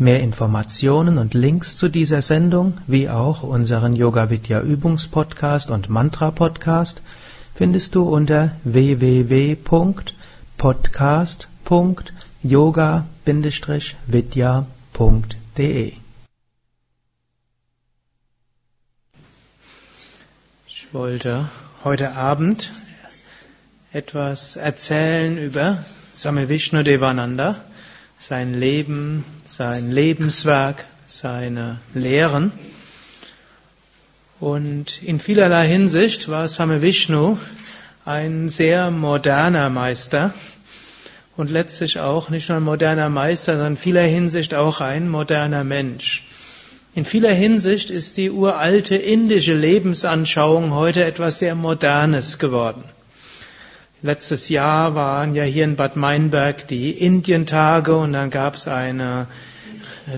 Mehr Informationen und Links zu dieser Sendung, wie auch unseren Yoga Vidya Übungspodcast und Mantra Podcast findest du unter www.podcast.yoga-vidya.de. Ich wollte heute Abend etwas erzählen über Same Vishnu Devananda sein Leben, sein Lebenswerk, seine Lehren. Und in vielerlei Hinsicht war Same Vishnu ein sehr moderner Meister und letztlich auch nicht nur ein moderner Meister, sondern in vieler Hinsicht auch ein moderner Mensch. In vieler Hinsicht ist die uralte indische Lebensanschauung heute etwas sehr Modernes geworden. Letztes Jahr waren ja hier in Bad Meinberg die Indientage und dann gab es eine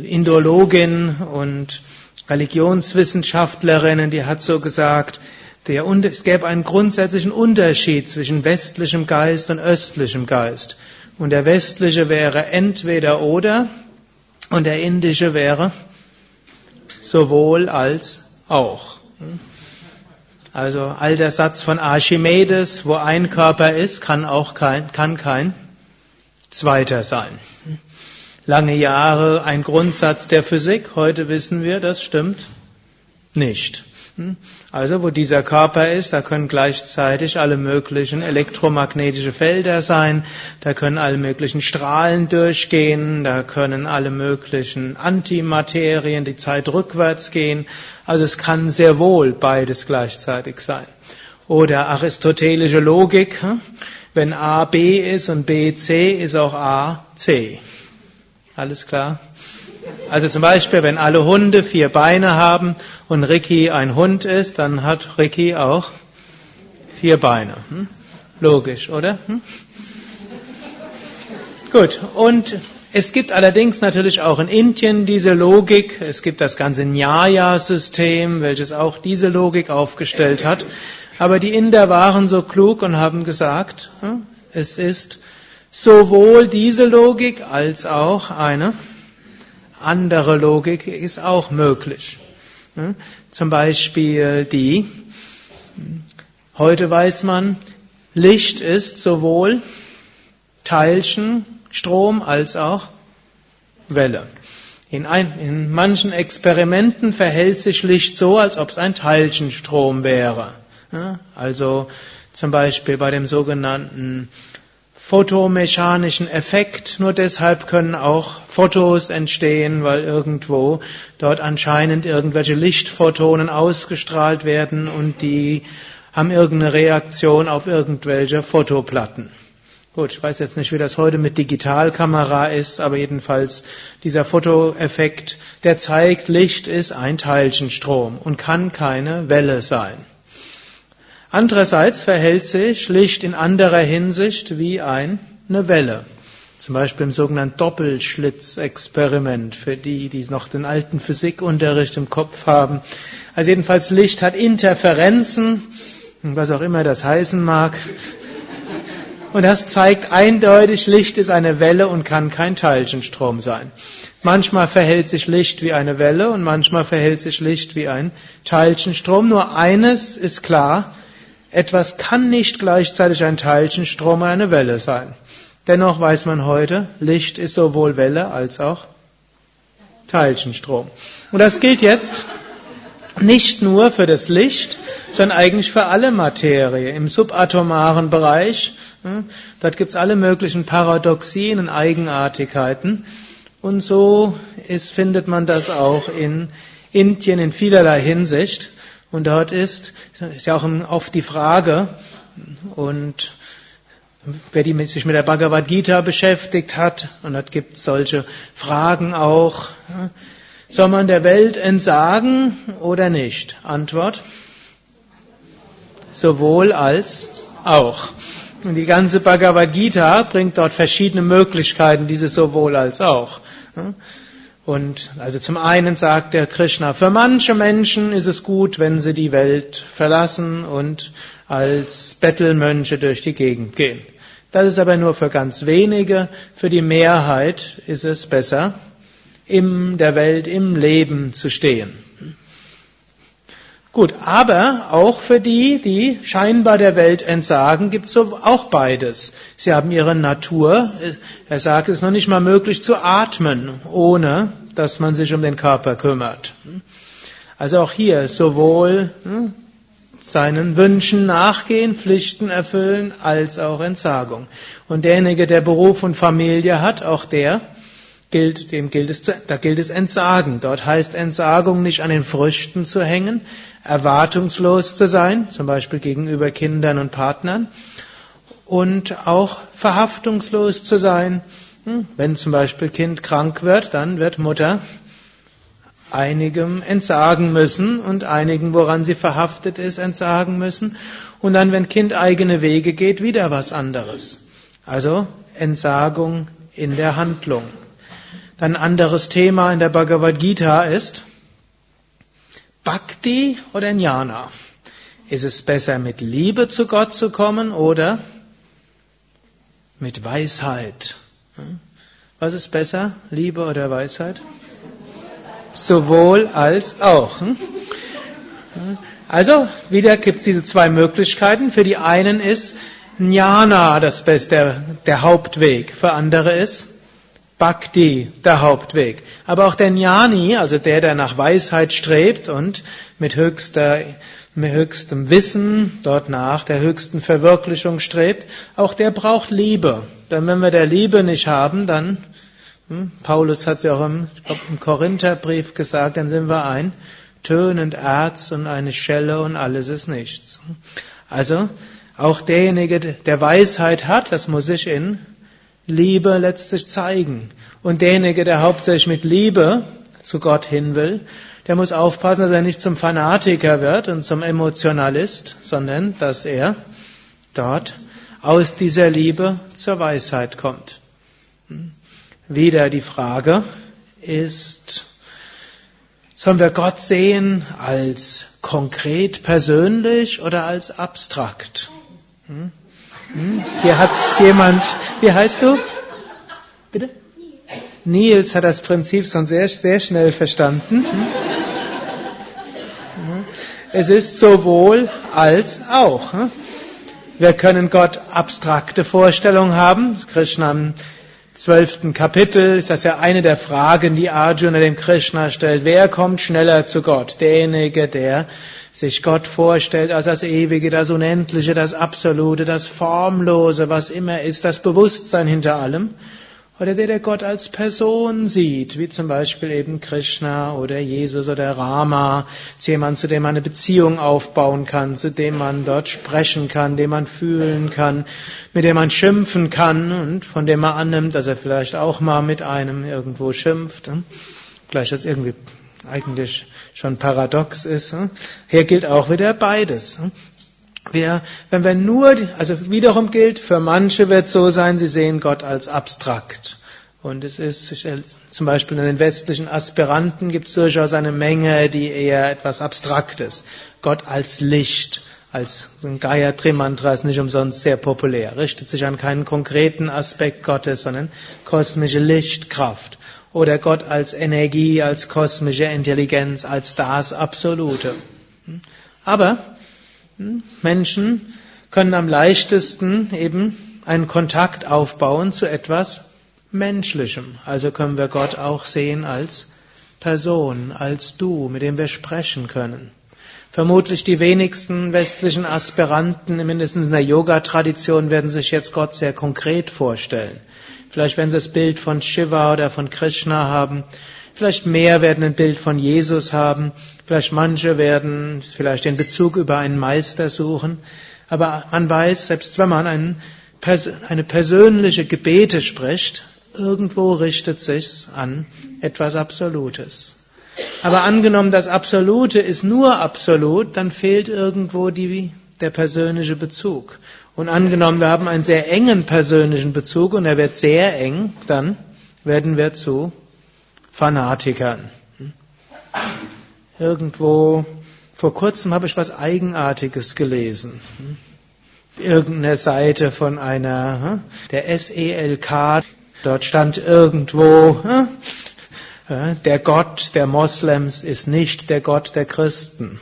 Indologin und Religionswissenschaftlerin, die hat so gesagt, der, es gäbe einen grundsätzlichen Unterschied zwischen westlichem Geist und östlichem Geist. Und der westliche wäre entweder oder und der indische wäre sowohl als auch. Also all der Satz von Archimedes, wo ein Körper ist, kann auch kein, kann kein zweiter sein. Lange Jahre ein Grundsatz der Physik, heute wissen wir, das stimmt nicht. Also wo dieser Körper ist, da können gleichzeitig alle möglichen elektromagnetische Felder sein, da können alle möglichen Strahlen durchgehen, da können alle möglichen Antimaterien die Zeit rückwärts gehen. Also es kann sehr wohl beides gleichzeitig sein. Oder aristotelische Logik, wenn A B ist und B C, ist auch A C. Alles klar? Also zum Beispiel, wenn alle Hunde vier Beine haben und Ricky ein Hund ist, dann hat Ricky auch vier Beine. Hm? Logisch, oder? Hm? Gut, und es gibt allerdings natürlich auch in Indien diese Logik. Es gibt das ganze Nyaya-System, welches auch diese Logik aufgestellt hat. Aber die Inder waren so klug und haben gesagt, hm, es ist sowohl diese Logik als auch eine andere Logik ist auch möglich. Zum Beispiel die, heute weiß man, Licht ist sowohl Teilchenstrom als auch Welle. In, ein, in manchen Experimenten verhält sich Licht so, als ob es ein Teilchenstrom wäre. Also zum Beispiel bei dem sogenannten fotomechanischen Effekt. Nur deshalb können auch Fotos entstehen, weil irgendwo dort anscheinend irgendwelche Lichtphotonen ausgestrahlt werden und die haben irgendeine Reaktion auf irgendwelche Fotoplatten. Gut, ich weiß jetzt nicht, wie das heute mit Digitalkamera ist, aber jedenfalls dieser Fotoeffekt, der zeigt, Licht ist ein Teilchenstrom und kann keine Welle sein. Andererseits verhält sich Licht in anderer Hinsicht wie eine Welle. Zum Beispiel im sogenannten Doppelschlitzexperiment, für die, die noch den alten Physikunterricht im Kopf haben. Also jedenfalls Licht hat Interferenzen, was auch immer das heißen mag. Und das zeigt eindeutig, Licht ist eine Welle und kann kein Teilchenstrom sein. Manchmal verhält sich Licht wie eine Welle und manchmal verhält sich Licht wie ein Teilchenstrom. Nur eines ist klar, etwas kann nicht gleichzeitig ein Teilchenstrom oder eine Welle sein. Dennoch weiß man heute, Licht ist sowohl Welle als auch Teilchenstrom. Und das gilt jetzt nicht nur für das Licht, sondern eigentlich für alle Materie. Im subatomaren Bereich, hm, dort gibt es alle möglichen Paradoxien und Eigenartigkeiten. Und so ist, findet man das auch in Indien in vielerlei Hinsicht. Und dort ist, ist ja auch oft die Frage, und wer die, sich mit der Bhagavad Gita beschäftigt hat, und dort gibt es solche Fragen auch, Soll man der Welt entsagen oder nicht? Antwort. Sowohl als auch. Und die ganze Bhagavad Gita bringt dort verschiedene Möglichkeiten, dieses sowohl als auch. Und also zum einen sagt der Krishna, für manche Menschen ist es gut, wenn sie die Welt verlassen und als Bettelmönche durch die Gegend gehen. Das ist aber nur für ganz wenige. Für die Mehrheit ist es besser, in der Welt, im Leben zu stehen. Gut, aber auch für die, die scheinbar der Welt entsagen, gibt es auch beides. Sie haben ihre Natur. Er sagt, es ist noch nicht mal möglich zu atmen, ohne dass man sich um den Körper kümmert. Also auch hier sowohl hm, seinen Wünschen nachgehen, Pflichten erfüllen, als auch Entsagung. Und derjenige, der Beruf und Familie hat, auch der gilt, dem gilt es, da gilt es Entsagen. Dort heißt Entsagung nicht an den Früchten zu hängen, erwartungslos zu sein, zum Beispiel gegenüber Kindern und Partnern, und auch verhaftungslos zu sein. Hm, wenn zum Beispiel Kind krank wird, dann wird Mutter einigem entsagen müssen und einigen, woran sie verhaftet ist, entsagen müssen. Und dann, wenn Kind eigene Wege geht, wieder was anderes. Also Entsagung in der Handlung. Ein anderes Thema in der Bhagavad Gita ist Bhakti oder Jnana. Ist es besser, mit Liebe zu Gott zu kommen oder mit Weisheit? Was ist besser, Liebe oder Weisheit? Sowohl als auch. Hm? Also, wieder gibt es diese zwei Möglichkeiten. Für die einen ist Jnana das Beste, der Hauptweg. Für andere ist Bhakti der Hauptweg. Aber auch der Jnani, also der, der nach Weisheit strebt und mit, höchster, mit höchstem Wissen dort nach der höchsten Verwirklichung strebt, auch der braucht Liebe. Denn wenn wir der Liebe nicht haben, dann, hm, Paulus hat es ja auch im, im Korintherbrief gesagt, dann sind wir ein tönend Erz und eine Schelle und alles ist nichts. Also, auch derjenige, der Weisheit hat, das muss sich in Liebe letztlich zeigen. Und derjenige, der hauptsächlich mit Liebe zu Gott hin will, der muss aufpassen, dass er nicht zum Fanatiker wird und zum Emotionalist, sondern dass er dort aus dieser Liebe zur Weisheit kommt. Wieder die Frage ist, sollen wir Gott sehen als konkret persönlich oder als abstrakt? Hm? Hm? Hier hat's jemand, wie heißt du? Bitte? Nils hat das Prinzip schon sehr, sehr schnell verstanden. Hm? Es ist sowohl als auch. Hm? Wir können Gott abstrakte Vorstellungen haben. Krishna im zwölften Kapitel ist das ja eine der Fragen, die Arjuna dem Krishna stellt. Wer kommt schneller zu Gott? Derjenige, der sich Gott vorstellt als das Ewige, das Unendliche, das Absolute, das Formlose, was immer ist, das Bewusstsein hinter allem, oder der, der Gott als Person sieht, wie zum Beispiel eben Krishna oder Jesus oder Rama, jemand, zu dem man eine Beziehung aufbauen kann, zu dem man dort sprechen kann, dem man fühlen kann, mit dem man schimpfen kann und von dem man annimmt, dass er vielleicht auch mal mit einem irgendwo schimpft. Gleich das irgendwie eigentlich schon paradox ist. Hm? Hier gilt auch wieder beides. Hm? Wir, wenn wir nur, also wiederum gilt, für manche wird so sein, sie sehen Gott als abstrakt. Und es ist zum Beispiel in den westlichen Aspiranten gibt es durchaus eine Menge, die eher etwas Abstraktes. Gott als Licht, als ein Gayatri-Mantra ist nicht umsonst sehr populär, richtet sich an keinen konkreten Aspekt Gottes, sondern kosmische Lichtkraft oder Gott als Energie, als kosmische Intelligenz, als das Absolute. Aber hm, Menschen können am leichtesten eben einen Kontakt aufbauen zu etwas Menschlichem. Also können wir Gott auch sehen als Person, als Du, mit dem wir sprechen können. Vermutlich die wenigsten westlichen Aspiranten, mindestens in der Yoga-Tradition, werden sich jetzt Gott sehr konkret vorstellen. Vielleicht werden sie das Bild von Shiva oder von Krishna haben. Vielleicht mehr werden ein Bild von Jesus haben. Vielleicht manche werden vielleicht den Bezug über einen Meister suchen. Aber man weiß, selbst wenn man ein, eine persönliche Gebete spricht, irgendwo richtet sich's an etwas Absolutes. Aber angenommen, das Absolute ist nur absolut, dann fehlt irgendwo die, der persönliche Bezug. Und angenommen, wir haben einen sehr engen persönlichen Bezug und er wird sehr eng, dann werden wir zu Fanatikern. Irgendwo, vor kurzem habe ich was Eigenartiges gelesen. Irgendeine Seite von einer, der SELK, dort stand irgendwo, der Gott der Moslems ist nicht der Gott der Christen.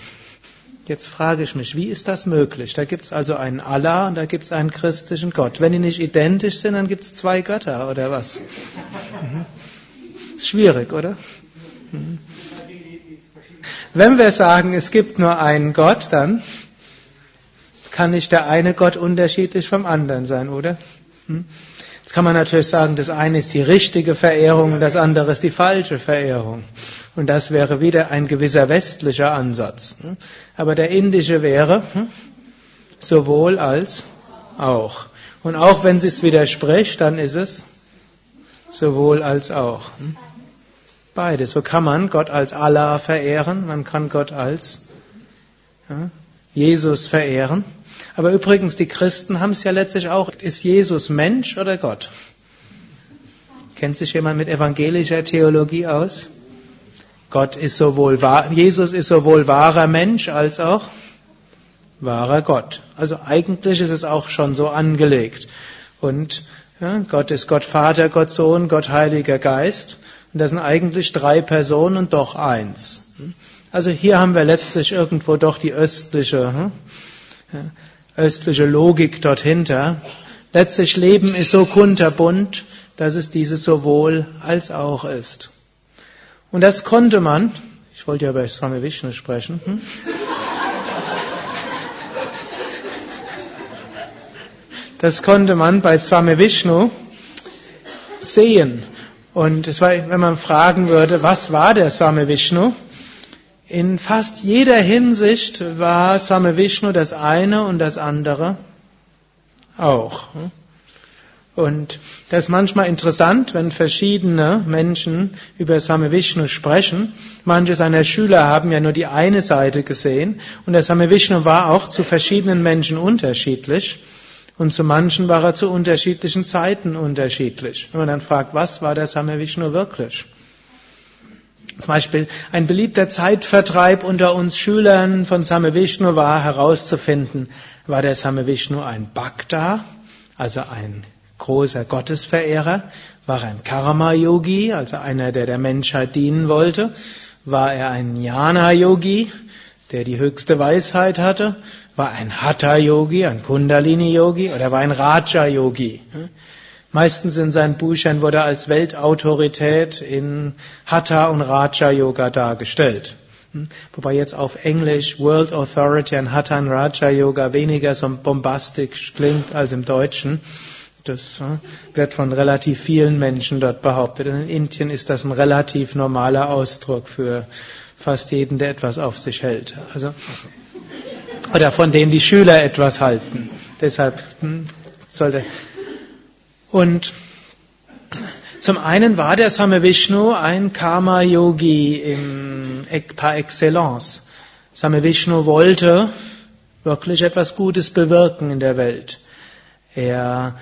Jetzt frage ich mich, wie ist das möglich? Da gibt es also einen Allah und da gibt es einen christlichen Gott. Wenn die nicht identisch sind, dann gibt es zwei Götter oder was? Mhm. Ist schwierig, oder? Mhm. Wenn wir sagen, es gibt nur einen Gott, dann kann nicht der eine Gott unterschiedlich vom anderen sein, oder? Jetzt kann man natürlich sagen, das eine ist die richtige Verehrung und das andere ist die falsche Verehrung. Und das wäre wieder ein gewisser westlicher Ansatz. Aber der indische wäre sowohl als auch. Und auch wenn es widerspricht, dann ist es sowohl als auch. Beides. So kann man Gott als Allah verehren, man kann Gott als ja, Jesus verehren. Aber übrigens, die Christen haben es ja letztlich auch. Ist Jesus Mensch oder Gott? Kennt sich jemand mit evangelischer Theologie aus? Gott ist sowohl wahr, Jesus ist sowohl wahrer Mensch als auch wahrer Gott. Also eigentlich ist es auch schon so angelegt. Und ja, Gott ist Gott Vater, Gott Sohn, Gott Heiliger Geist. Und das sind eigentlich drei Personen und doch eins. Also hier haben wir letztlich irgendwo doch die östliche, hm, östliche Logik dort hinter. Letztlich Leben ist so kunterbunt, dass es dieses sowohl als auch ist. Und das konnte man, ich wollte ja über Swami Vishnu sprechen, hm? das konnte man bei Swami Vishnu sehen. Und es war, wenn man fragen würde, was war der Swami Vishnu? In fast jeder Hinsicht war Swami Vishnu das eine und das andere auch. Und das ist manchmal interessant, wenn verschiedene Menschen über Same Vishnu sprechen. Manche seiner Schüler haben ja nur die eine Seite gesehen. Und der Same Vishnu war auch zu verschiedenen Menschen unterschiedlich. Und zu manchen war er zu unterschiedlichen Zeiten unterschiedlich. Wenn man dann fragt, was war der Same Vishnu wirklich? Zum Beispiel ein beliebter Zeitvertreib unter uns Schülern von Same Vishnu war herauszufinden, war der Same Vishnu ein Bhakta, also ein großer Gottesverehrer, war er ein Karma-Yogi, also einer, der der Menschheit dienen wollte, war er ein Jnana-Yogi, der die höchste Weisheit hatte, war ein Hatha-Yogi, ein Kundalini-Yogi oder war ein Raja-Yogi. Meistens in seinen Büchern wurde er als Weltautorität in Hatha und Raja Yoga dargestellt. Wobei jetzt auf Englisch World Authority and Hatha und Raja Yoga weniger so bombastisch klingt als im Deutschen. Das wird von relativ vielen Menschen dort behauptet. In Indien ist das ein relativ normaler Ausdruck für fast jeden, der etwas auf sich hält. Also, oder von dem die Schüler etwas halten. Deshalb hm, sollte und zum einen war der Same Vishnu ein Karma-Yogi par excellence. Same Vishnu wollte wirklich etwas Gutes bewirken in der Welt. Er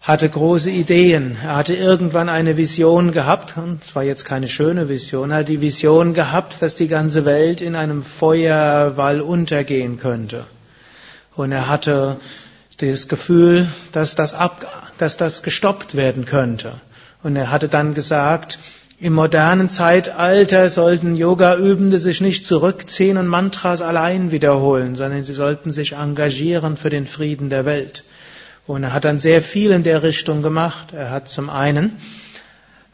hatte große Ideen. Er hatte irgendwann eine Vision gehabt, und zwar jetzt keine schöne Vision, er hat die Vision gehabt, dass die ganze Welt in einem Feuerwall untergehen könnte. Und er hatte das Gefühl, dass das, ab, dass das gestoppt werden könnte. Und er hatte dann gesagt, im modernen Zeitalter sollten Yoga-Übende sich nicht zurückziehen und Mantras allein wiederholen, sondern sie sollten sich engagieren für den Frieden der Welt. Und er hat dann sehr viel in der Richtung gemacht. Er hat zum einen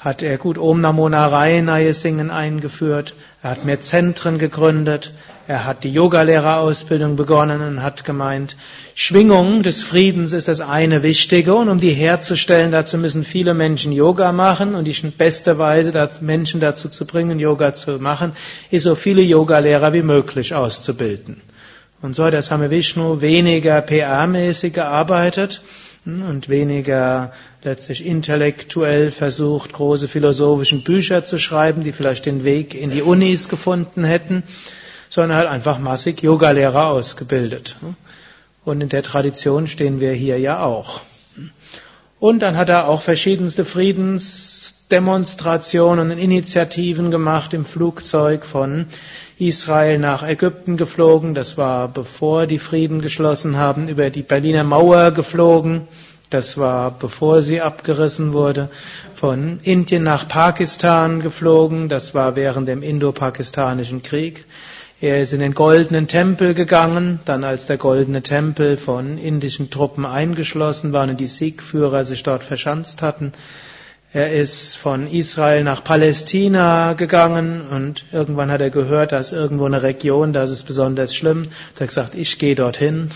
hat er gut Om Namo Narayana Singen eingeführt. Er hat mehr Zentren gegründet. Er hat die Yogalehrerausbildung begonnen und hat gemeint, Schwingung des Friedens ist das eine Wichtige und um die herzustellen, dazu müssen viele Menschen Yoga machen und die beste Weise, Menschen dazu zu bringen, Yoga zu machen, ist so viele Yogalehrer wie möglich auszubilden. Und so hat der Same Vishnu weniger PR-mäßig gearbeitet und weniger letztlich intellektuell versucht, große philosophische Bücher zu schreiben, die vielleicht den Weg in die Unis gefunden hätten, sondern halt einfach massig Yogalehrer ausgebildet. Und in der Tradition stehen wir hier ja auch. Und dann hat er auch verschiedenste Friedensdemonstrationen und Initiativen gemacht im Flugzeug von Israel nach Ägypten geflogen. Das war bevor die Frieden geschlossen haben, über die Berliner Mauer geflogen. Das war bevor sie abgerissen wurde. Von Indien nach Pakistan geflogen. Das war während dem Indo-Pakistanischen Krieg. Er ist in den goldenen Tempel gegangen, dann als der goldene Tempel von indischen Truppen eingeschlossen war und die Siegführer sich dort verschanzt hatten. Er ist von Israel nach Palästina gegangen und irgendwann hat er gehört, da ist irgendwo eine Region, da ist es besonders schlimm. Er hat gesagt, ich gehe dorthin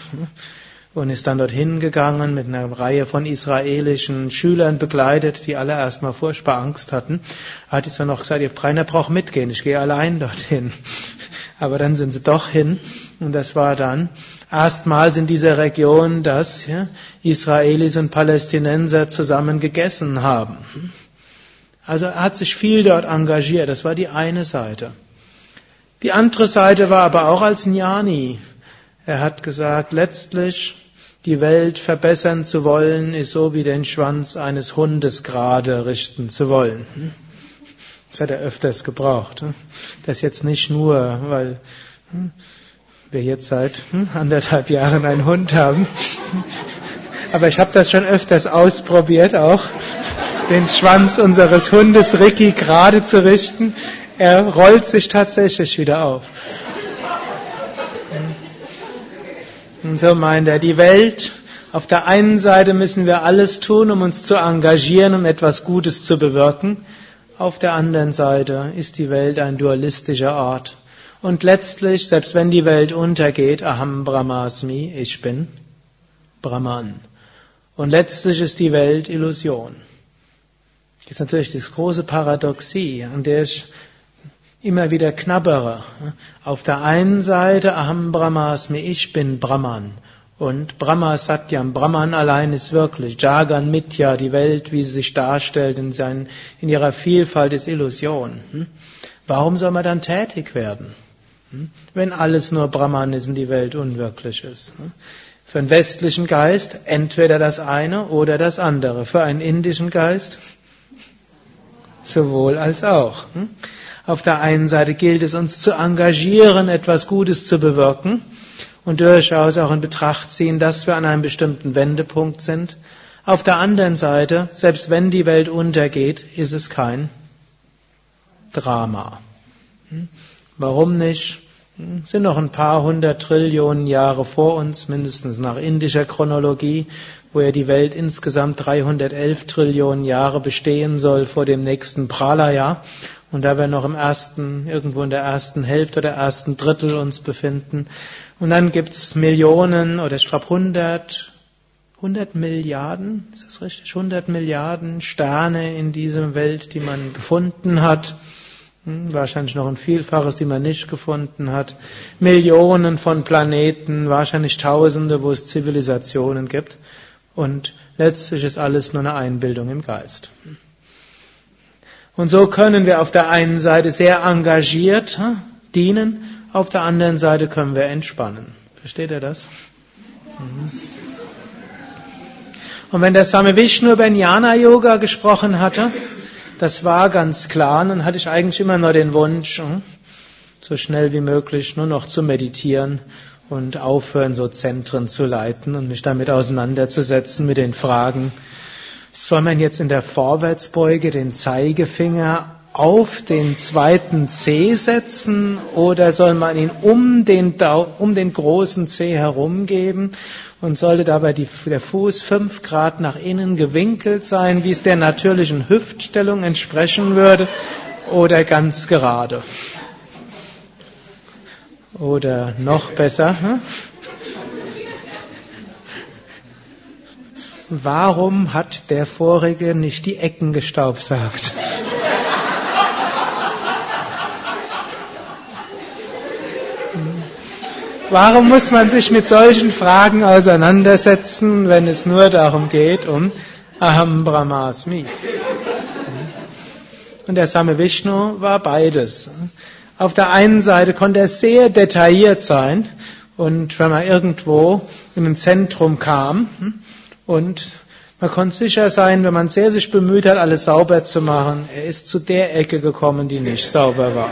und ist dann dorthin gegangen mit einer Reihe von israelischen Schülern begleitet, die alle erstmal furchtbar Angst hatten. Hat jetzt dann noch gesagt, ihr Breiner braucht mitgehen, ich gehe allein dorthin. Aber dann sind sie doch hin und das war dann erstmals in dieser Region, dass ja, Israelis und Palästinenser zusammen gegessen haben. Also er hat sich viel dort engagiert, das war die eine Seite. Die andere Seite war aber auch als Jnani. Er hat gesagt, letztlich die Welt verbessern zu wollen, ist so wie den Schwanz eines Hundes gerade richten zu wollen. Das hat er öfters gebraucht. Das jetzt nicht nur, weil wir jetzt seit anderthalb Jahren einen Hund haben. Aber ich habe das schon öfters ausprobiert, auch den Schwanz unseres Hundes Ricky gerade zu richten. Er rollt sich tatsächlich wieder auf. Und so meint er, die Welt, auf der einen Seite müssen wir alles tun, um uns zu engagieren, um etwas Gutes zu bewirken. Auf der anderen Seite ist die Welt ein dualistischer Ort. Und letztlich, selbst wenn die Welt untergeht, Aham Brahmasmi, ich bin Brahman. Und letztlich ist die Welt Illusion. Das ist natürlich das große Paradoxie, an der ich immer wieder knabbere. Auf der einen Seite Aham Brahmasmi, ich bin Brahman. Und Brahma Satyam, Brahman allein ist wirklich. Jagan Mitya, die Welt, wie sie sich darstellt in, seinen, in ihrer Vielfalt, ist Illusion. Hm? Warum soll man dann tätig werden? Hm? Wenn alles nur Brahman ist und die Welt unwirklich ist. Hm? Für einen westlichen Geist entweder das eine oder das andere. Für einen indischen Geist sowohl als auch. Auf der einen Seite gilt es uns zu engagieren, etwas Gutes zu bewirken und durchaus auch in Betracht ziehen, dass wir an einem bestimmten Wendepunkt sind. Auf der anderen Seite, selbst wenn die Welt untergeht, ist es kein Drama. Hm? Warum nicht? Hm? Es sind noch ein paar hundert Trillionen Jahre vor uns, mindestens nach indischer Chronologie, wo ja die Welt insgesamt 311 Trillionen Jahre bestehen soll vor dem nächsten Pralaya. Und da wir noch im ersten, irgendwo in der ersten Hälfte oder ersten Drittel uns befinden. Und dann gibt's Millionen oder ich glaube 100, 100 Milliarden, ist das richtig? 100 Milliarden Sterne in dieser Welt, die man gefunden hat. Hm, wahrscheinlich noch ein Vielfaches, die man nicht gefunden hat. Millionen von Planeten, wahrscheinlich Tausende, wo es Zivilisationen gibt. Und letztlich ist alles nur eine Einbildung im Geist. Und so können wir auf der einen Seite sehr engagiert dienen, auf der anderen Seite können wir entspannen. Versteht ihr das? Mhm. Und wenn der Same Vishnu über Jnana Yoga gesprochen hatte, das war ganz klar, dann hatte ich eigentlich immer nur den Wunsch, hm, so schnell wie möglich nur noch zu meditieren und aufhören, so Zentren zu leiten und mich damit auseinanderzusetzen mit den Fragen, soll man jetzt in der Vorwärtsbeuge den Zeigefinger auf den zweiten C setzen oder soll man ihn um den, um den großen C herumgeben und sollte dabei die, der Fuß fünf Grad nach innen gewinkelt sein, wie es der natürlichen Hüftstellung entsprechen würde oder ganz gerade? Oder noch besser, hm? Warum hat der vorige nicht die Ecken gestaubsaugt? Warum muss man sich mit solchen Fragen auseinandersetzen, wenn es nur darum geht, um Aham Brahmasmi. Und der Same Vishnu war beides. Auf der einen Seite konnte er sehr detailliert sein und wenn man irgendwo in ein Zentrum kam und man konnte sicher sein, wenn man sehr sich bemüht hat, alles sauber zu machen, er ist zu der Ecke gekommen, die nicht sauber war.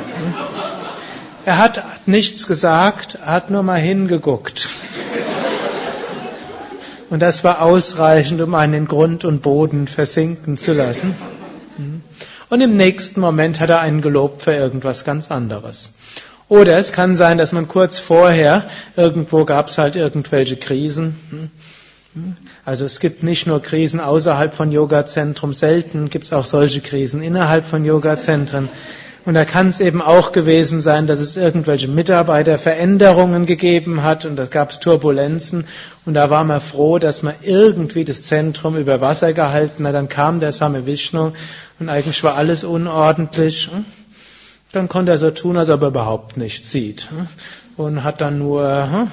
Er hat nichts gesagt, er hat nur mal hingeguckt. Und das war ausreichend, um einen Grund und Boden versinken zu lassen. Und im nächsten Moment hat er einen gelobt für irgendwas ganz anderes. Oder es kann sein, dass man kurz vorher, irgendwo gab es halt irgendwelche Krisen, also es gibt nicht nur Krisen außerhalb von Yoga-Zentrum, selten gibt es auch solche Krisen innerhalb von Yoga-Zentren. Und da kann es eben auch gewesen sein, dass es irgendwelche Mitarbeiterveränderungen gegeben hat und da gab es Turbulenzen und da war man froh, dass man irgendwie das Zentrum über Wasser gehalten hat. Dann kam der Same Vishnu und eigentlich war alles unordentlich. Dann konnte er so tun, als ob er überhaupt nichts sieht und hat dann nur hm,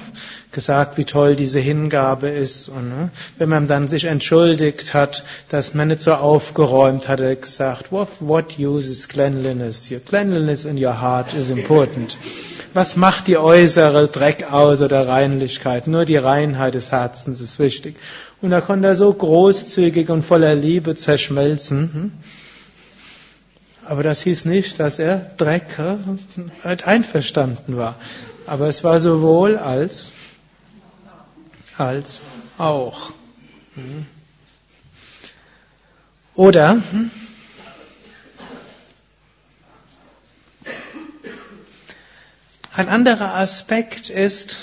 gesagt, wie toll diese Hingabe ist. Und hm, wenn man dann sich entschuldigt hat, dass man nicht so aufgeräumt hat, hat gesagt, what, what use is cleanliness? Your cleanliness in your heart is important. Was macht die äußere Dreck aus oder Reinlichkeit? Nur die Reinheit des Herzens ist wichtig. Und da konnte er so großzügig und voller Liebe zerschmelzen. Hm. Aber das hieß nicht, dass er Dreck einverstanden war. Aber es war sowohl als, als auch. Hm. Oder hm, ein anderer Aspekt ist,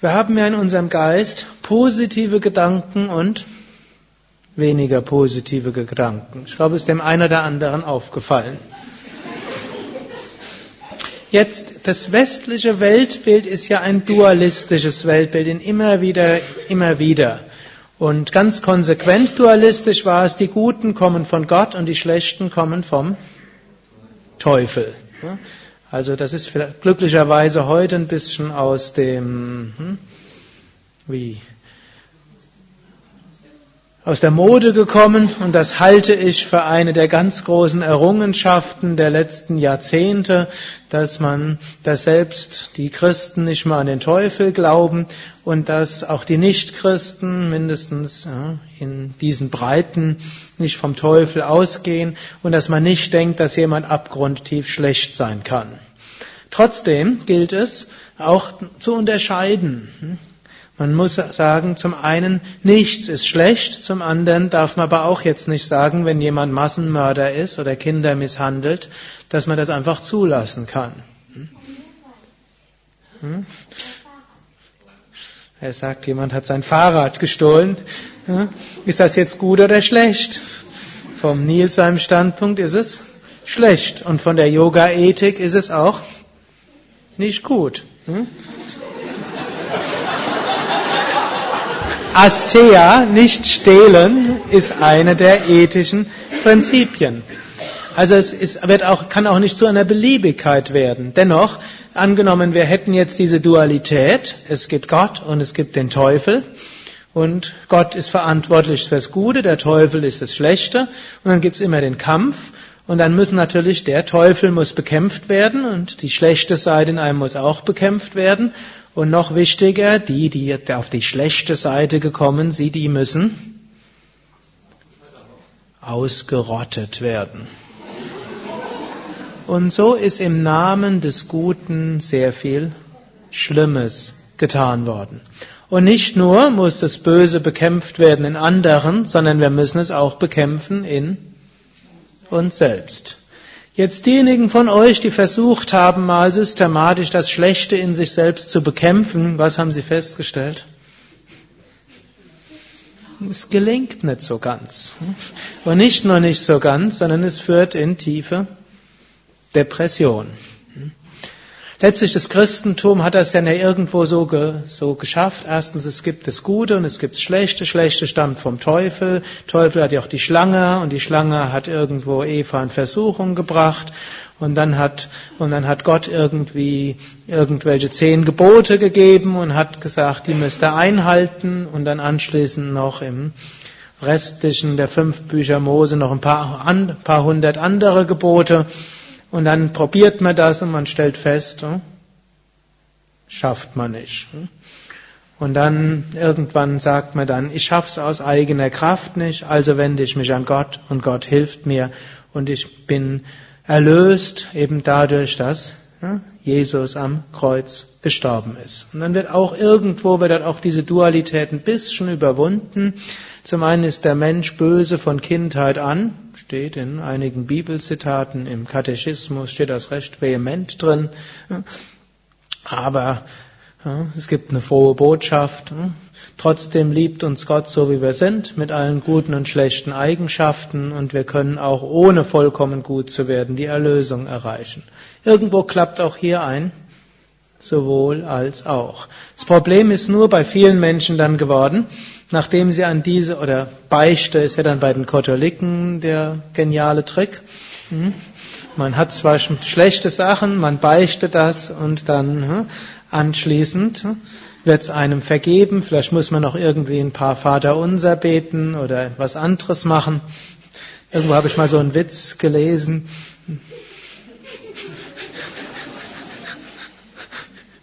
wir haben ja in unserem Geist positive Gedanken und weniger positive Gedanken. Ich glaube, es ist dem einen oder anderen aufgefallen. Jetzt, das westliche Weltbild ist ja ein dualistisches Weltbild, in immer wieder, immer wieder. Und ganz konsequent dualistisch war es, die Guten kommen von Gott und die Schlechten kommen vom Teufel. Also das ist glücklicherweise heute ein bisschen aus dem, hm, wie, aus der Mode gekommen und das halte ich für eine der ganz großen Errungenschaften der letzten Jahrzehnte, dass man, dass selbst die Christen nicht mehr an den Teufel glauben und dass auch die Nichtchristen mindestens ja, in diesen Breiten nicht vom Teufel ausgehen und dass man nicht denkt, dass jemand abgrundtief schlecht sein kann. Trotzdem gilt es auch zu unterscheiden. Man muss sagen, zum einen, nichts ist schlecht, zum anderen darf man aber auch jetzt nicht sagen, wenn jemand Massenmörder ist oder Kinder misshandelt, dass man das einfach zulassen kann. Hm? Er sagt, jemand hat sein Fahrrad gestohlen. Ist das jetzt gut oder schlecht? Vom Nils seinem Standpunkt ist es schlecht. Und von der Yoga-Ethik ist es auch nicht gut. Hm? Astea, nicht stehlen, ist eine der ethischen Prinzipien. Also es ist, wird auch, kann auch nicht zu einer Beliebigkeit werden. Dennoch, angenommen, wir hätten jetzt diese Dualität, es gibt Gott und es gibt den Teufel, und Gott ist verantwortlich fürs Gute, der Teufel ist das Schlechte, und dann gibt's immer den Kampf, und dann müssen natürlich, der Teufel muss bekämpft werden, und die schlechte Seite in einem muss auch bekämpft werden, und noch wichtiger, die, die auf die schlechte Seite gekommen sind, die müssen ausgerottet werden. Und so ist im Namen des Guten sehr viel Schlimmes getan worden. Und nicht nur muss das Böse bekämpft werden in anderen, sondern wir müssen es auch bekämpfen in uns selbst. Jetzt diejenigen von euch, die versucht haben, mal systematisch das Schlechte in sich selbst zu bekämpfen, was haben sie festgestellt? Es gelingt nicht so ganz. Und nicht nur nicht so ganz, sondern es führt in tiefe Depression. Letztlich das Christentum hat das ja irgendwo so, ge, so geschafft. Erstens, es gibt das Gute und es gibt das Schlechte. Schlechte stammt vom Teufel. Teufel hat ja auch die Schlange und die Schlange hat irgendwo Eva in Versuchung gebracht. Und dann hat, und dann hat Gott irgendwie irgendwelche zehn Gebote gegeben und hat gesagt, die müsst ihr einhalten und dann anschließend noch im restlichen der fünf Bücher Mose noch ein paar, ein paar hundert andere Gebote. Und dann probiert man das und man stellt fest, hm, schafft man nicht. Hm. Und dann irgendwann sagt man dann, ich schaff's aus eigener Kraft nicht, also wende ich mich an Gott und Gott hilft mir und ich bin erlöst eben dadurch, dass Jesus am Kreuz gestorben ist. Und dann wird auch irgendwo, wird dann auch diese Dualität ein bisschen überwunden. Zum einen ist der Mensch böse von Kindheit an, steht in einigen Bibelzitaten, im Katechismus steht das recht vehement drin. Aber es gibt eine frohe Botschaft. Trotzdem liebt uns Gott so, wie wir sind, mit allen guten und schlechten Eigenschaften und wir können auch ohne vollkommen gut zu werden die Erlösung erreichen. Irgendwo klappt auch hier ein, sowohl als auch. Das Problem ist nur bei vielen Menschen dann geworden, nachdem sie an diese, oder Beichte ist ja dann bei den Katholiken der geniale Trick. Hm? Man hat zwar schlechte Sachen, man beichtet das und dann hm, anschließend hm, wird es einem vergeben. Vielleicht muss man noch irgendwie ein paar Vaterunser beten oder was anderes machen. Irgendwo habe ich mal so einen Witz gelesen.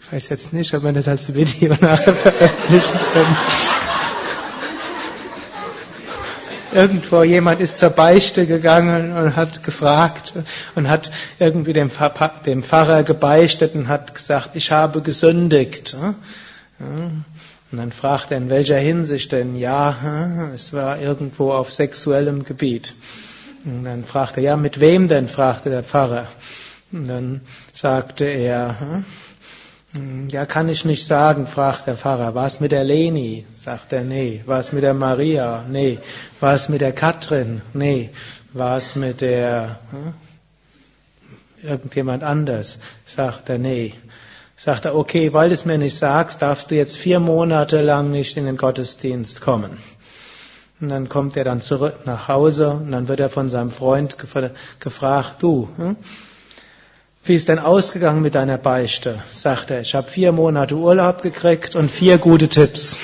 Ich weiß jetzt nicht, ob man das als Video nachher veröffentlichen kann. Irgendwo jemand ist zur Beichte gegangen und hat gefragt und hat irgendwie dem Pfarrer gebeichtet und hat gesagt, ich habe gesündigt. Und dann fragt er, in welcher Hinsicht denn? Ja, es war irgendwo auf sexuellem Gebiet. Und dann fragte er, ja, mit wem denn? fragte der Pfarrer. Und dann sagte er, ja, kann ich nicht sagen, fragt der Pfarrer. War es mit der Leni? Sagt er, nee. War es mit der Maria? Nee. War es mit der Katrin? Nee. War es mit der hm? irgendjemand anders? Sagt er, nee. Sagt er, okay, weil du es mir nicht sagst, darfst du jetzt vier Monate lang nicht in den Gottesdienst kommen. Und dann kommt er dann zurück nach Hause und dann wird er von seinem Freund gefragt, du, hm? Wie ist denn ausgegangen mit deiner Beichte? Sagt er, ich habe vier Monate Urlaub gekriegt und vier gute Tipps.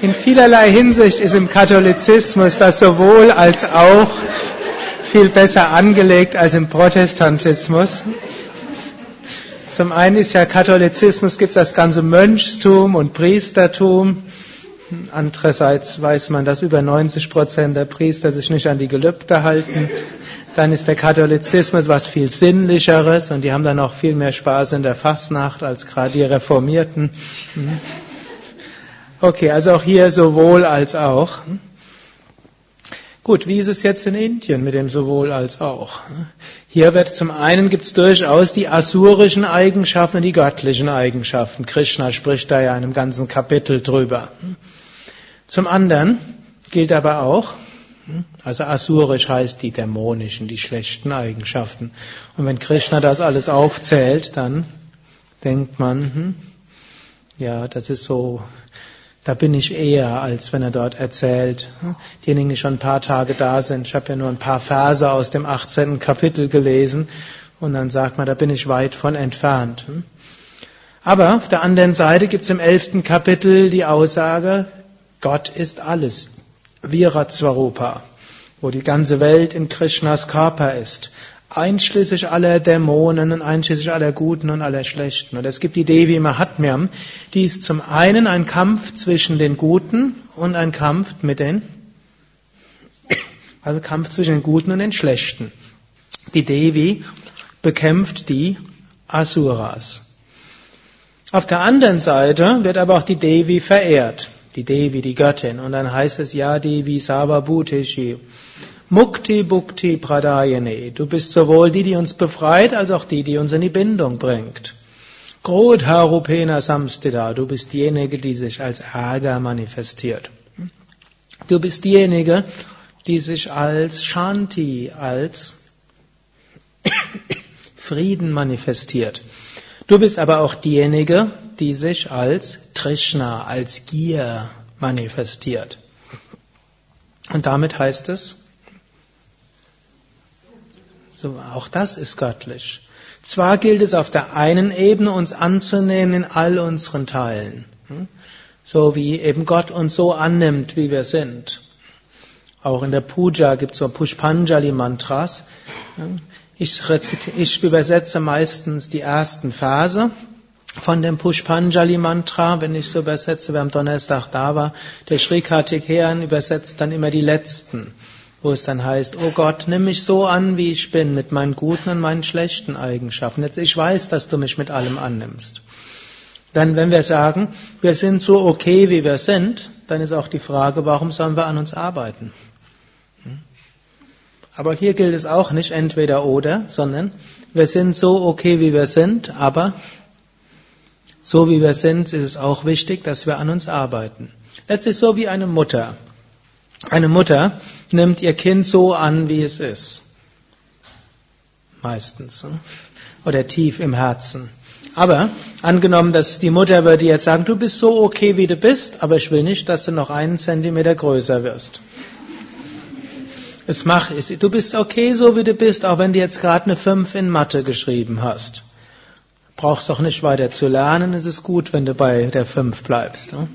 In vielerlei Hinsicht ist im Katholizismus das sowohl als auch viel besser angelegt als im Protestantismus. Zum einen ist ja Katholizismus, gibt es das ganze Mönchstum und Priestertum. Andererseits weiß man, dass über 90 Prozent der Priester sich nicht an die Gelübde halten. Dann ist der Katholizismus was viel Sinnlicheres und die haben dann auch viel mehr Spaß in der Fastnacht als gerade die Reformierten. Okay, also auch hier sowohl als auch. Gut, wie ist es jetzt in Indien mit dem sowohl als auch? Hier wird zum einen gibt es durchaus die asurischen Eigenschaften und die göttlichen Eigenschaften. Krishna spricht da ja in einem ganzen Kapitel drüber. Zum anderen gilt aber auch, also asurisch heißt die dämonischen, die schlechten Eigenschaften. Und wenn Krishna das alles aufzählt, dann denkt man, hm, ja, das ist so da bin ich eher, als wenn er dort erzählt. Diejenigen, die schon ein paar Tage da sind, ich habe ja nur ein paar Verse aus dem 18. Kapitel gelesen und dann sagt man, da bin ich weit von entfernt. Aber auf der anderen Seite gibt es im 11. Kapitel die Aussage, Gott ist alles. Virat Swarupa, wo die ganze Welt in Krishnas Körper ist einschließlich aller Dämonen und einschließlich aller Guten und aller Schlechten. Und es gibt die Devi Mahatmyam, die ist zum einen ein Kampf zwischen den Guten und ein Kampf mit den, also Kampf zwischen den Guten und den Schlechten. Die Devi bekämpft die Asuras. Auf der anderen Seite wird aber auch die Devi verehrt. Die Devi, die Göttin. Und dann heißt es ja Devi Savabhuteshi. Mukti Bhukti Pradayane. Du bist sowohl die, die uns befreit, als auch die, die uns in die Bindung bringt. Krodharupena Samstida. Du bist diejenige, die sich als Ärger manifestiert. Du bist diejenige, die sich als Shanti, als Frieden manifestiert. Du bist aber auch diejenige, die sich als Trishna, als Gier manifestiert. Und damit heißt es, so, auch das ist göttlich. Zwar gilt es auf der einen Ebene, uns anzunehmen in all unseren Teilen. Hm? So wie eben Gott uns so annimmt, wie wir sind. Auch in der Puja gibt es so Pushpanjali-Mantras. Ich, ich übersetze meistens die ersten Verse von dem Pushpanjali-Mantra, wenn ich so übersetze, wer am Donnerstag da war. Der Sri Kartikeyan übersetzt dann immer die letzten wo es dann heißt, oh Gott, nimm mich so an, wie ich bin, mit meinen guten und meinen schlechten Eigenschaften. Jetzt, ich weiß, dass du mich mit allem annimmst. Dann, wenn wir sagen, wir sind so okay, wie wir sind, dann ist auch die Frage, warum sollen wir an uns arbeiten? Hm? Aber hier gilt es auch nicht entweder oder, sondern wir sind so okay, wie wir sind, aber so wie wir sind, ist es auch wichtig, dass wir an uns arbeiten. Letztlich so wie eine Mutter. Eine Mutter nimmt ihr Kind so an, wie es ist. Meistens. Ne? Oder tief im Herzen. Aber angenommen, dass die Mutter würde jetzt sagen, du bist so okay, wie du bist, aber ich will nicht, dass du noch einen Zentimeter größer wirst. Es macht, du bist okay, so wie du bist, auch wenn du jetzt gerade eine 5 in Mathe geschrieben hast. Brauchst auch nicht weiter zu lernen, es ist gut, wenn du bei der 5 bleibst. Ne?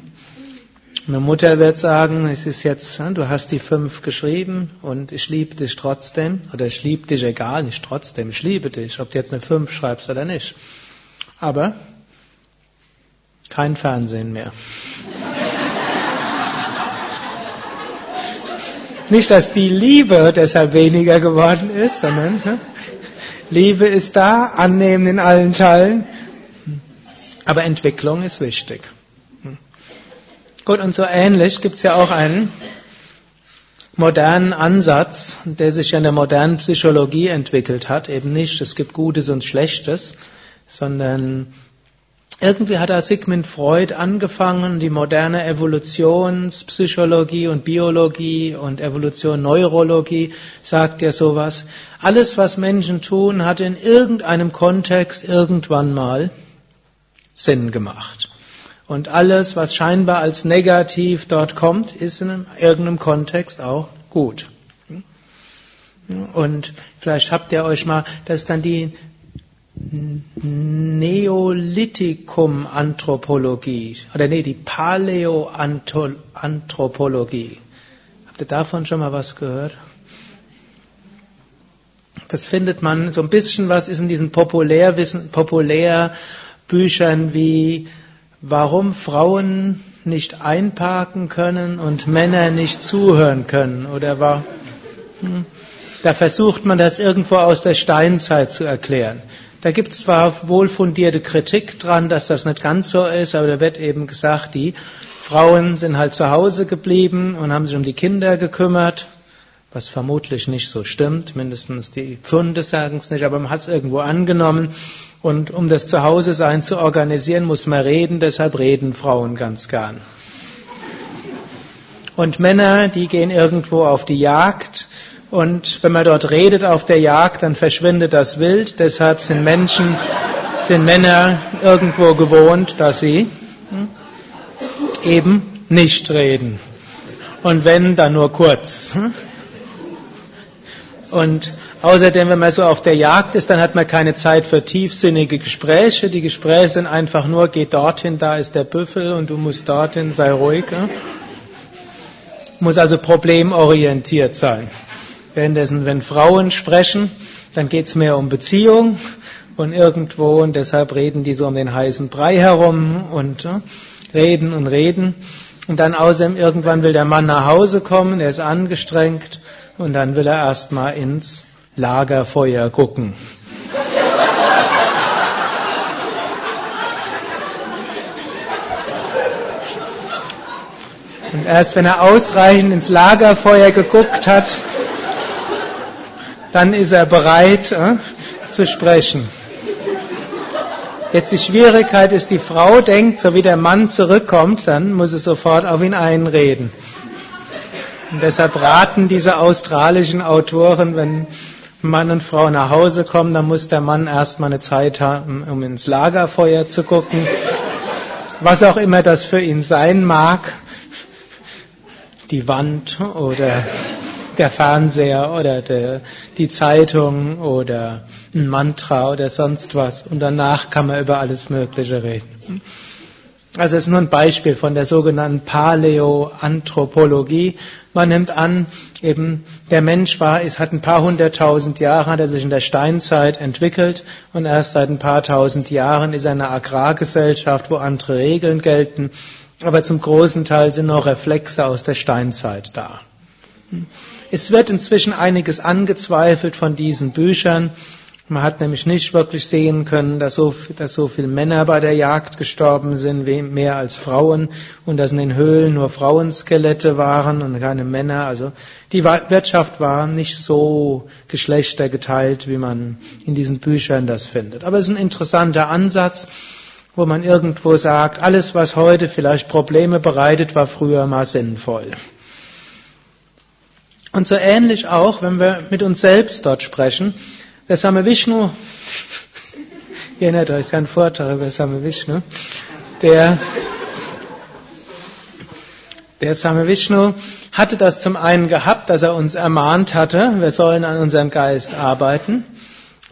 Eine Mutter wird sagen, es ist jetzt, ne, du hast die fünf geschrieben und ich liebe dich trotzdem, oder ich liebe dich egal, nicht trotzdem, ich liebe dich, ob du jetzt eine fünf schreibst oder nicht. Aber kein Fernsehen mehr. Nicht, dass die Liebe deshalb weniger geworden ist, sondern ne, Liebe ist da, annehmen in allen Teilen. Aber Entwicklung ist wichtig. Gut, und so ähnlich gibt es ja auch einen modernen Ansatz, der sich in der modernen Psychologie entwickelt hat. Eben nicht, es gibt Gutes und Schlechtes, sondern irgendwie hat da Sigmund Freud angefangen, die moderne Evolutionspsychologie und Biologie und Evolution Neurologie sagt ja sowas. Alles, was Menschen tun, hat in irgendeinem Kontext irgendwann mal Sinn gemacht. Und alles, was scheinbar als negativ dort kommt, ist in irgendeinem Kontext auch gut. Und vielleicht habt ihr euch mal, das ist dann die Neolithikum-Anthropologie, oder nee, die Paleo-Anthropologie. Habt ihr davon schon mal was gehört? Das findet man, so ein bisschen was ist in diesen Populärwissen, Populärbüchern wie warum Frauen nicht einparken können und Männer nicht zuhören können. Oder war, hm, da versucht man das irgendwo aus der Steinzeit zu erklären. Da gibt es zwar wohlfundierte Kritik dran, dass das nicht ganz so ist, aber da wird eben gesagt, die Frauen sind halt zu Hause geblieben und haben sich um die Kinder gekümmert, was vermutlich nicht so stimmt, mindestens die Pfunde sagen es nicht, aber man hat es irgendwo angenommen. Und um das Zuhause-Sein zu organisieren, muss man reden, deshalb reden Frauen ganz gern. Und Männer, die gehen irgendwo auf die Jagd. Und wenn man dort redet auf der Jagd, dann verschwindet das Wild. Deshalb sind Menschen, sind Männer irgendwo gewohnt, dass sie hm, eben nicht reden. Und wenn, dann nur kurz. Und außerdem, wenn man so auf der Jagd ist, dann hat man keine Zeit für tiefsinnige Gespräche. Die Gespräche sind einfach nur, geh dorthin, da ist der Büffel und du musst dorthin, sei ruhig. Ja? Muss also problemorientiert sein. Währenddessen, wenn Frauen sprechen, dann geht's mehr um Beziehung und irgendwo und deshalb reden die so um den heißen Brei herum und ja, reden und reden. Und dann außerdem irgendwann will der Mann nach Hause kommen, er ist angestrengt und dann will er erstmal ins Lagerfeuer gucken. Und erst wenn er ausreichend ins Lagerfeuer geguckt hat, dann ist er bereit äh, zu sprechen. Jetzt die Schwierigkeit ist, die Frau denkt, so wie der Mann zurückkommt, dann muss sie sofort auf ihn einreden. Und deshalb raten diese australischen Autoren, wenn Mann und Frau nach Hause kommen, dann muss der Mann erstmal eine Zeit haben, um ins Lagerfeuer zu gucken. Was auch immer das für ihn sein mag. die Wand oder der Fernseher oder der, die Zeitung oder ein Mantra oder sonst was. Und danach kann man über alles Mögliche reden. Also es ist nur ein Beispiel von der sogenannten Paläoanthropologie. Man nimmt an, eben der Mensch war, es hat ein paar hunderttausend Jahre, hat er sich in der Steinzeit entwickelt und erst seit ein paar tausend Jahren ist er eine Agrargesellschaft, wo andere Regeln gelten. Aber zum großen Teil sind noch Reflexe aus der Steinzeit da. Es wird inzwischen einiges angezweifelt von diesen Büchern. Man hat nämlich nicht wirklich sehen können, dass so, dass so viele Männer bei der Jagd gestorben sind, mehr als Frauen, und dass in den Höhlen nur Frauenskelette waren und keine Männer. Also die Wirtschaft war nicht so geschlechtergeteilt, wie man in diesen Büchern das findet. Aber es ist ein interessanter Ansatz, wo man irgendwo sagt, alles, was heute vielleicht Probleme bereitet, war früher mal sinnvoll. Und so ähnlich auch, wenn wir mit uns selbst dort sprechen, der Same Vishnu, ihr erinnert euch, ist ja ein Vortrag über Same Vishnu, der, der Same Vishnu hatte das zum einen gehabt, dass er uns ermahnt hatte, wir sollen an unserem Geist arbeiten,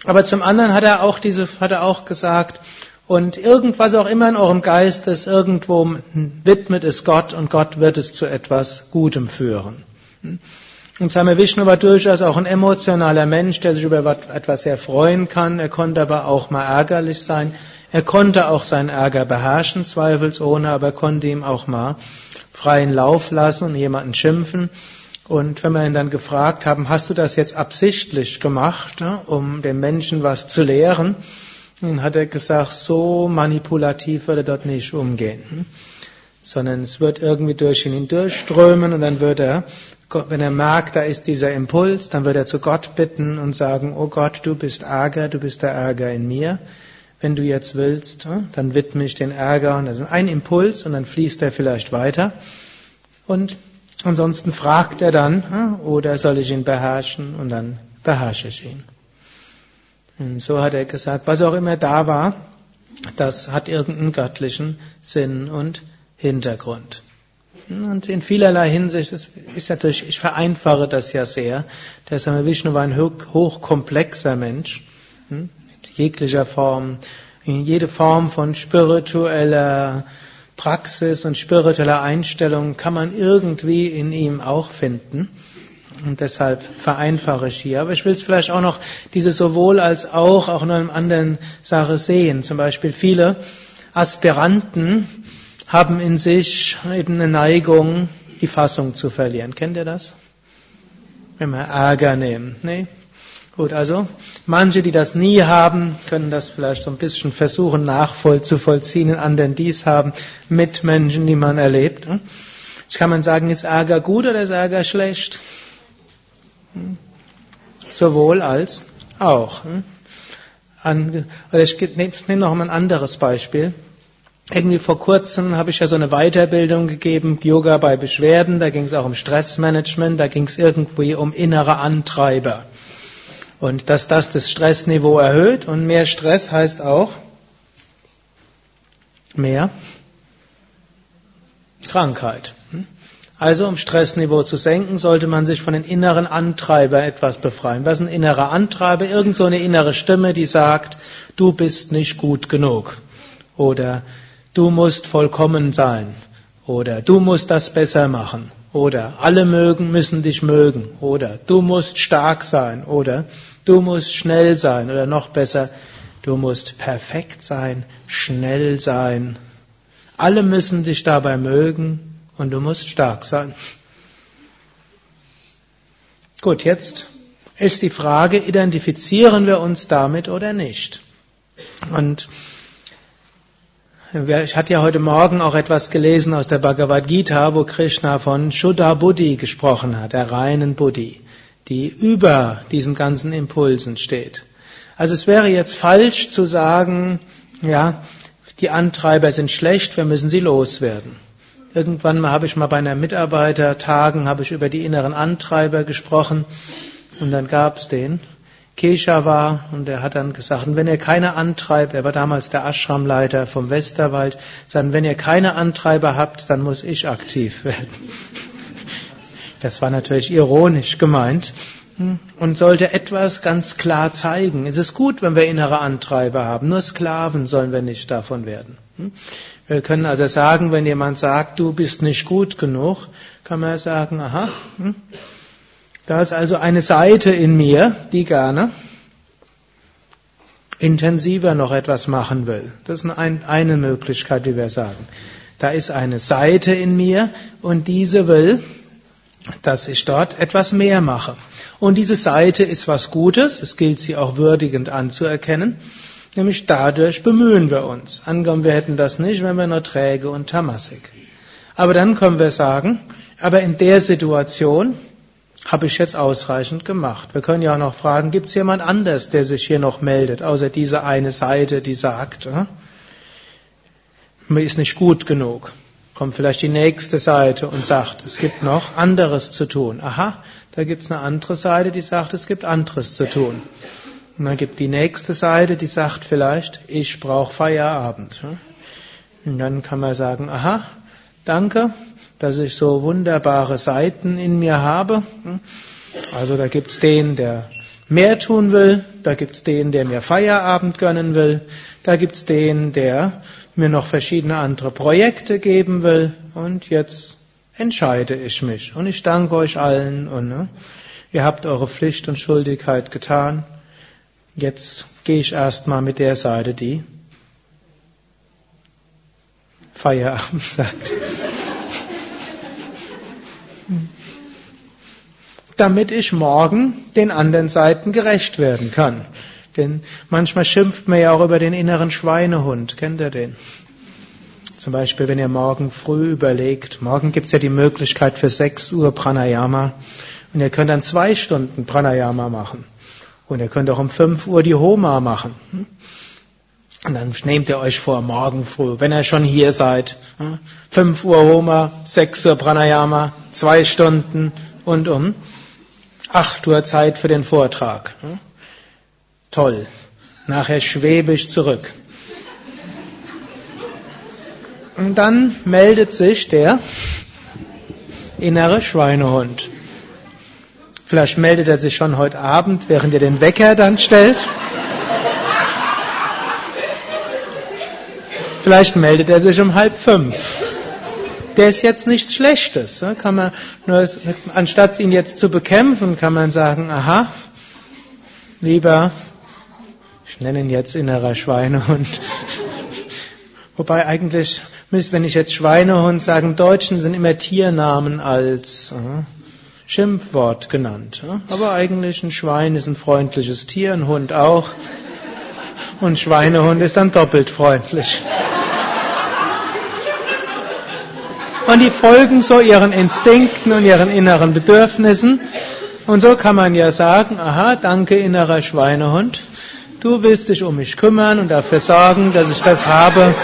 aber zum anderen hat er auch diese, hat er auch gesagt, und irgendwas auch immer in eurem Geist ist irgendwo widmet es Gott und Gott wird es zu etwas Gutem führen. Und Same Vishnu war durchaus auch ein emotionaler Mensch, der sich über etwas sehr freuen kann. Er konnte aber auch mal ärgerlich sein. Er konnte auch seinen Ärger beherrschen, zweifelsohne, aber er konnte ihm auch mal freien Lauf lassen und jemanden schimpfen. Und wenn wir ihn dann gefragt haben, hast du das jetzt absichtlich gemacht, um dem Menschen was zu lehren? Dann hat er gesagt, so manipulativ würde er dort nicht umgehen. Sondern es wird irgendwie durch ihn durchströmen und dann wird er wenn er merkt, da ist dieser Impuls, dann wird er zu Gott bitten und sagen, oh Gott, du bist Ärger, du bist der Ärger in mir. Wenn du jetzt willst, hm, dann widme ich den Ärger. Und das ist ein Impuls und dann fließt er vielleicht weiter. Und ansonsten fragt er dann, hm, oder soll ich ihn beherrschen? Und dann beherrsche ich ihn. Und so hat er gesagt, was auch immer da war, das hat irgendeinen göttlichen Sinn und Hintergrund. Und in vielerlei Hinsicht ist, ist natürlich, ich vereinfache das ja sehr. Der Same Vishnu war ein hochkomplexer Mensch, hm, mit jeglicher Form, jede Form von spiritueller Praxis und spiritueller Einstellung kann man irgendwie in ihm auch finden. Und deshalb vereinfache ich hier. Aber ich will es vielleicht auch noch diese sowohl als auch, auch in einer anderen Sache sehen. Zum Beispiel viele Aspiranten, haben in sich eben eine Neigung, die Fassung zu verlieren. Kennt ihr das? Wenn wir Ärger nehmen. Nee? Gut, also manche, die das nie haben, können das vielleicht so ein bisschen versuchen nachvollziehen, in anderen dies haben, mit Menschen, die man erlebt. Ich kann man sagen, ist Ärger gut oder ist Ärger schlecht? Sowohl als auch. Oder ich nehme noch mal ein anderes Beispiel. Irgendwie vor kurzem habe ich ja so eine Weiterbildung gegeben, Yoga bei Beschwerden, da ging es auch um Stressmanagement, da ging es irgendwie um innere Antreiber. Und dass das das Stressniveau erhöht und mehr Stress heißt auch mehr Krankheit. Also um Stressniveau zu senken, sollte man sich von den inneren Antreiber etwas befreien. Was ist ein innerer Antreiber? Irgend so eine innere Stimme, die sagt, du bist nicht gut genug. Oder du musst vollkommen sein oder du musst das besser machen oder alle mögen müssen dich mögen oder du musst stark sein oder du musst schnell sein oder noch besser, du musst perfekt sein, schnell sein. Alle müssen dich dabei mögen und du musst stark sein. Gut, jetzt ist die Frage, identifizieren wir uns damit oder nicht? Und ich hatte ja heute Morgen auch etwas gelesen aus der Bhagavad Gita, wo Krishna von Shuddha Buddhi gesprochen hat, der reinen Buddhi, die über diesen ganzen Impulsen steht. Also es wäre jetzt falsch zu sagen, ja, die Antreiber sind schlecht, wir müssen sie loswerden. Irgendwann mal habe ich mal bei einer Mitarbeitertagen habe ich über die inneren Antreiber gesprochen und dann gab es den Kesha war und er hat dann gesagt, wenn ihr keine Antreiber, er war damals der Ashramleiter vom Westerwald, sagen, wenn ihr keine Antreiber habt, dann muss ich aktiv werden. Das war natürlich ironisch gemeint und sollte etwas ganz klar zeigen. Es ist gut, wenn wir innere Antreiber haben, nur Sklaven sollen wir nicht davon werden. Wir können also sagen, wenn jemand sagt, du bist nicht gut genug, kann man sagen, aha, da ist also eine Seite in mir, die gerne intensiver noch etwas machen will. Das ist eine Möglichkeit, wie wir sagen. Da ist eine Seite in mir und diese will, dass ich dort etwas mehr mache. Und diese Seite ist was Gutes, es gilt sie auch würdigend anzuerkennen, nämlich dadurch bemühen wir uns. Angenommen, wir hätten das nicht, wenn wir nur träge und tamassig. Aber dann können wir sagen, aber in der Situation habe ich jetzt ausreichend gemacht. Wir können ja auch noch fragen, gibt es jemand anders, der sich hier noch meldet, außer diese eine Seite, die sagt, äh, mir ist nicht gut genug. Kommt vielleicht die nächste Seite und sagt, es gibt noch anderes zu tun. Aha, da gibt es eine andere Seite, die sagt, es gibt anderes zu tun. Und dann gibt die nächste Seite, die sagt vielleicht, ich brauche Feierabend. Und dann kann man sagen, aha, danke, dass ich so wunderbare Seiten in mir habe. Also da gibt's den, der mehr tun will, da gibt's den, der mir Feierabend gönnen will, da gibt's den, der mir noch verschiedene andere Projekte geben will und jetzt entscheide ich mich und ich danke euch allen und ne, ihr habt eure Pflicht und Schuldigkeit getan. Jetzt gehe ich erstmal mit der Seite, die Feierabend sagt. Damit ich morgen den anderen Seiten gerecht werden kann. Denn manchmal schimpft man ja auch über den inneren Schweinehund. Kennt ihr den? Zum Beispiel, wenn ihr morgen früh überlegt, morgen gibt's ja die Möglichkeit für 6 Uhr Pranayama und ihr könnt dann zwei Stunden Pranayama machen. Und ihr könnt auch um 5 Uhr die Homa machen. Und dann nehmt ihr euch vor, morgen früh, wenn ihr schon hier seid, 5 Uhr Homa, 6 Uhr Pranayama, zwei Stunden und um 8 Uhr Zeit für den Vortrag. Toll. Nachher schwebe ich zurück. Und dann meldet sich der innere Schweinehund. Vielleicht meldet er sich schon heute Abend, während ihr den Wecker dann stellt. Vielleicht meldet er sich um halb fünf. Der ist jetzt nichts Schlechtes. Kann man anstatt ihn jetzt zu bekämpfen, kann man sagen, aha, lieber ich nenne ihn jetzt innerer Schweinehund. Wobei eigentlich, wenn ich jetzt Schweinehund sage, Deutschen sind immer Tiernamen als äh, Schimpfwort genannt. Äh? Aber eigentlich ein Schwein ist ein freundliches Tier, ein Hund auch. Und Schweinehund ist dann doppelt freundlich. Und die folgen so ihren Instinkten und ihren inneren Bedürfnissen. Und so kann man ja sagen, aha, danke innerer Schweinehund. Du willst dich um mich kümmern und dafür sorgen, dass ich das habe,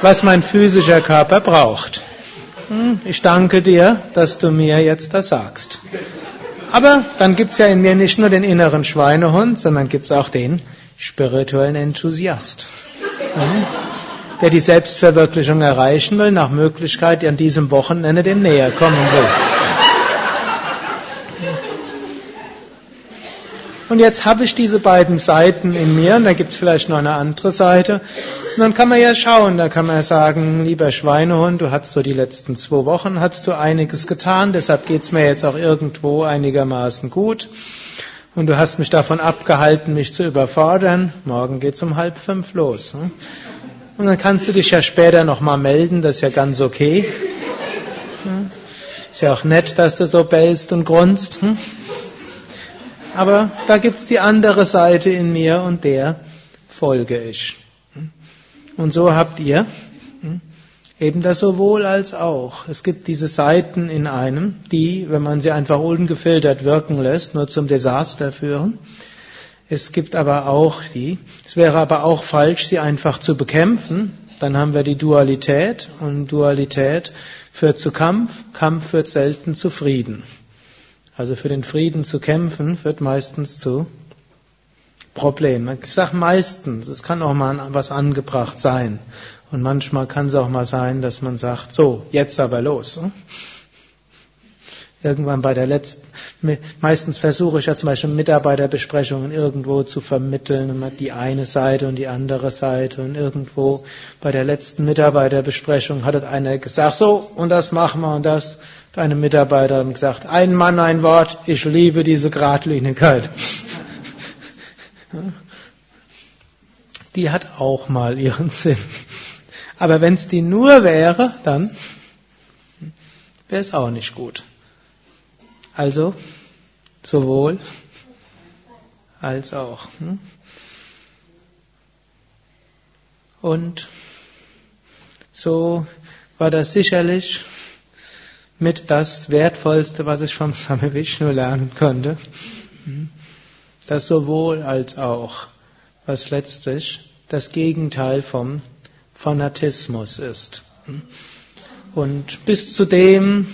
was mein physischer Körper braucht. Hm, ich danke dir, dass du mir jetzt das sagst. Aber dann gibt's ja in mir nicht nur den inneren Schweinehund, sondern gibt's auch den spirituellen Enthusiast, hm, der die Selbstverwirklichung erreichen will, nach Möglichkeit an diesem Wochenende dem näher kommen will. Und jetzt habe ich diese beiden Seiten in mir und da gibt es vielleicht noch eine andere Seite. Und dann kann man ja schauen, da kann man sagen, lieber Schweinehund, du hast so die letzten zwei Wochen, hast du einiges getan, deshalb geht es mir jetzt auch irgendwo einigermaßen gut. Und du hast mich davon abgehalten, mich zu überfordern. Morgen geht's um halb fünf los. Hm? Und dann kannst du dich ja später nochmal melden, das ist ja ganz okay. Hm? Ist ja auch nett, dass du so bellst und grunzt. Hm? Aber da gibt's die andere Seite in mir und der folge ich. Und so habt ihr eben das sowohl als auch. Es gibt diese Seiten in einem, die, wenn man sie einfach ungefiltert wirken lässt, nur zum Desaster führen. Es gibt aber auch die, es wäre aber auch falsch, sie einfach zu bekämpfen. Dann haben wir die Dualität und Dualität führt zu Kampf, Kampf führt selten zu Frieden. Also für den Frieden zu kämpfen, führt meistens zu Problemen. Ich sage meistens, es kann auch mal was angebracht sein. Und manchmal kann es auch mal sein, dass man sagt, so, jetzt aber los. Irgendwann bei der letzten, meistens versuche ich ja zum Beispiel Mitarbeiterbesprechungen irgendwo zu vermitteln, die eine Seite und die andere Seite und irgendwo bei der letzten Mitarbeiterbesprechung hat einer gesagt, so, und das machen wir und das. Eine Mitarbeiterin gesagt, ein Mann, ein Wort, ich liebe diese Gradlinigkeit. Die hat auch mal ihren Sinn. Aber wenn es die nur wäre, dann wäre es auch nicht gut. Also sowohl als auch. Hm? Und so war das sicherlich mit das Wertvollste, was ich vom Same Vishnu lernen konnte. Hm? Das sowohl als auch, was letztlich das Gegenteil vom Fanatismus ist. Hm? Und bis zu dem,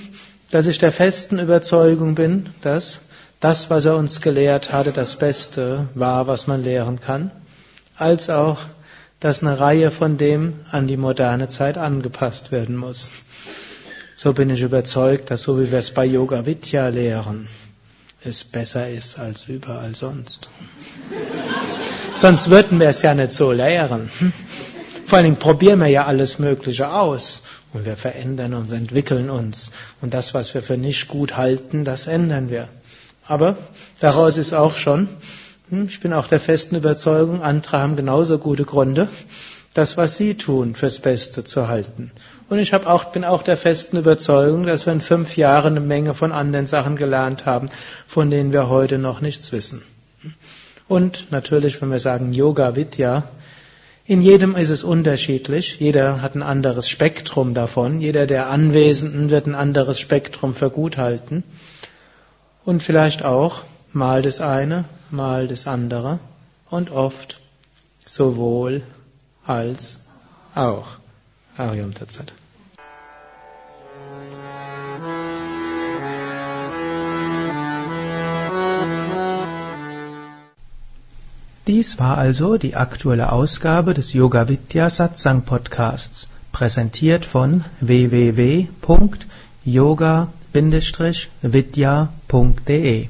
dass ich der festen Überzeugung bin, dass das, was er uns gelehrt hatte, das Beste war, was man lehren kann, als auch, dass eine Reihe von dem an die moderne Zeit angepasst werden muss. So bin ich überzeugt, dass so wie wir es bei Yoga Vidya lehren, es besser ist als überall sonst. Sonst würden wir es ja nicht so lehren. Vor allen Dingen probieren wir ja alles Mögliche aus. Und wir verändern uns, entwickeln uns. Und das, was wir für nicht gut halten, das ändern wir. Aber daraus ist auch schon, hm, ich bin auch der festen Überzeugung, andere haben genauso gute Gründe, das, was sie tun, fürs Beste zu halten. Und ich auch, bin auch der festen Überzeugung, dass wir in fünf Jahren eine Menge von anderen Sachen gelernt haben, von denen wir heute noch nichts wissen. Und natürlich, wenn wir sagen Yoga Vidya, in jedem ist es unterschiedlich. Jeder hat ein anderes Spektrum davon. Jeder der Anwesenden wird ein anderes Spektrum für gut halten. Und vielleicht auch mal das eine, mal das andere. Und oft sowohl als auch. Ariam Tatsat. Dies war also die aktuelle Ausgabe des Yoga Vidya Satsang Podcasts, präsentiert von www.yoga-vidya.de.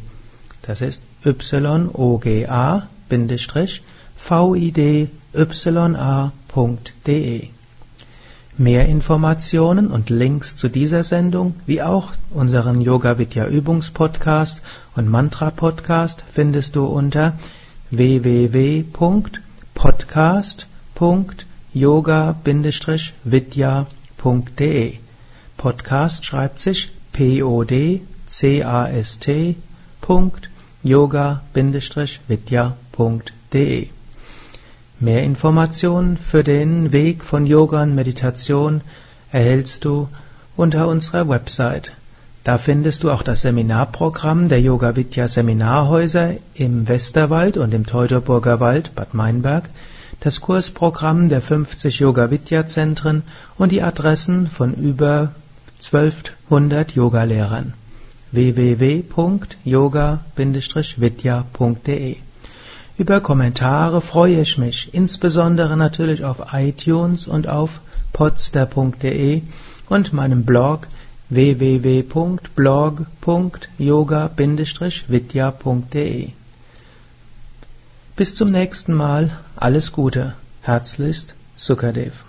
Das ist yoga-vidya.de. Mehr Informationen und Links zu dieser Sendung, wie auch unseren Yoga Vidya Übungspodcast und Mantra Podcast findest du unter www.podcast.yoga-vidya.de Podcast schreibt sich P-O-D-C-A-S-T yoga-vidya.de Mehr Informationen für den Weg von Yoga und Meditation erhältst du unter unserer Website da findest du auch das Seminarprogramm der Yoga Vidya Seminarhäuser im Westerwald und im Teutoburger Wald, Bad Meinberg, das Kursprogramm der 50 Yoga Vidya Zentren und die Adressen von über 1200 Yogalehrern. www.yoga-vidya.de Über Kommentare freue ich mich, insbesondere natürlich auf iTunes und auf podster.de und meinem Blog www.blog.yoga-vidya.de Bis zum nächsten Mal, alles Gute, herzlichst Sukadev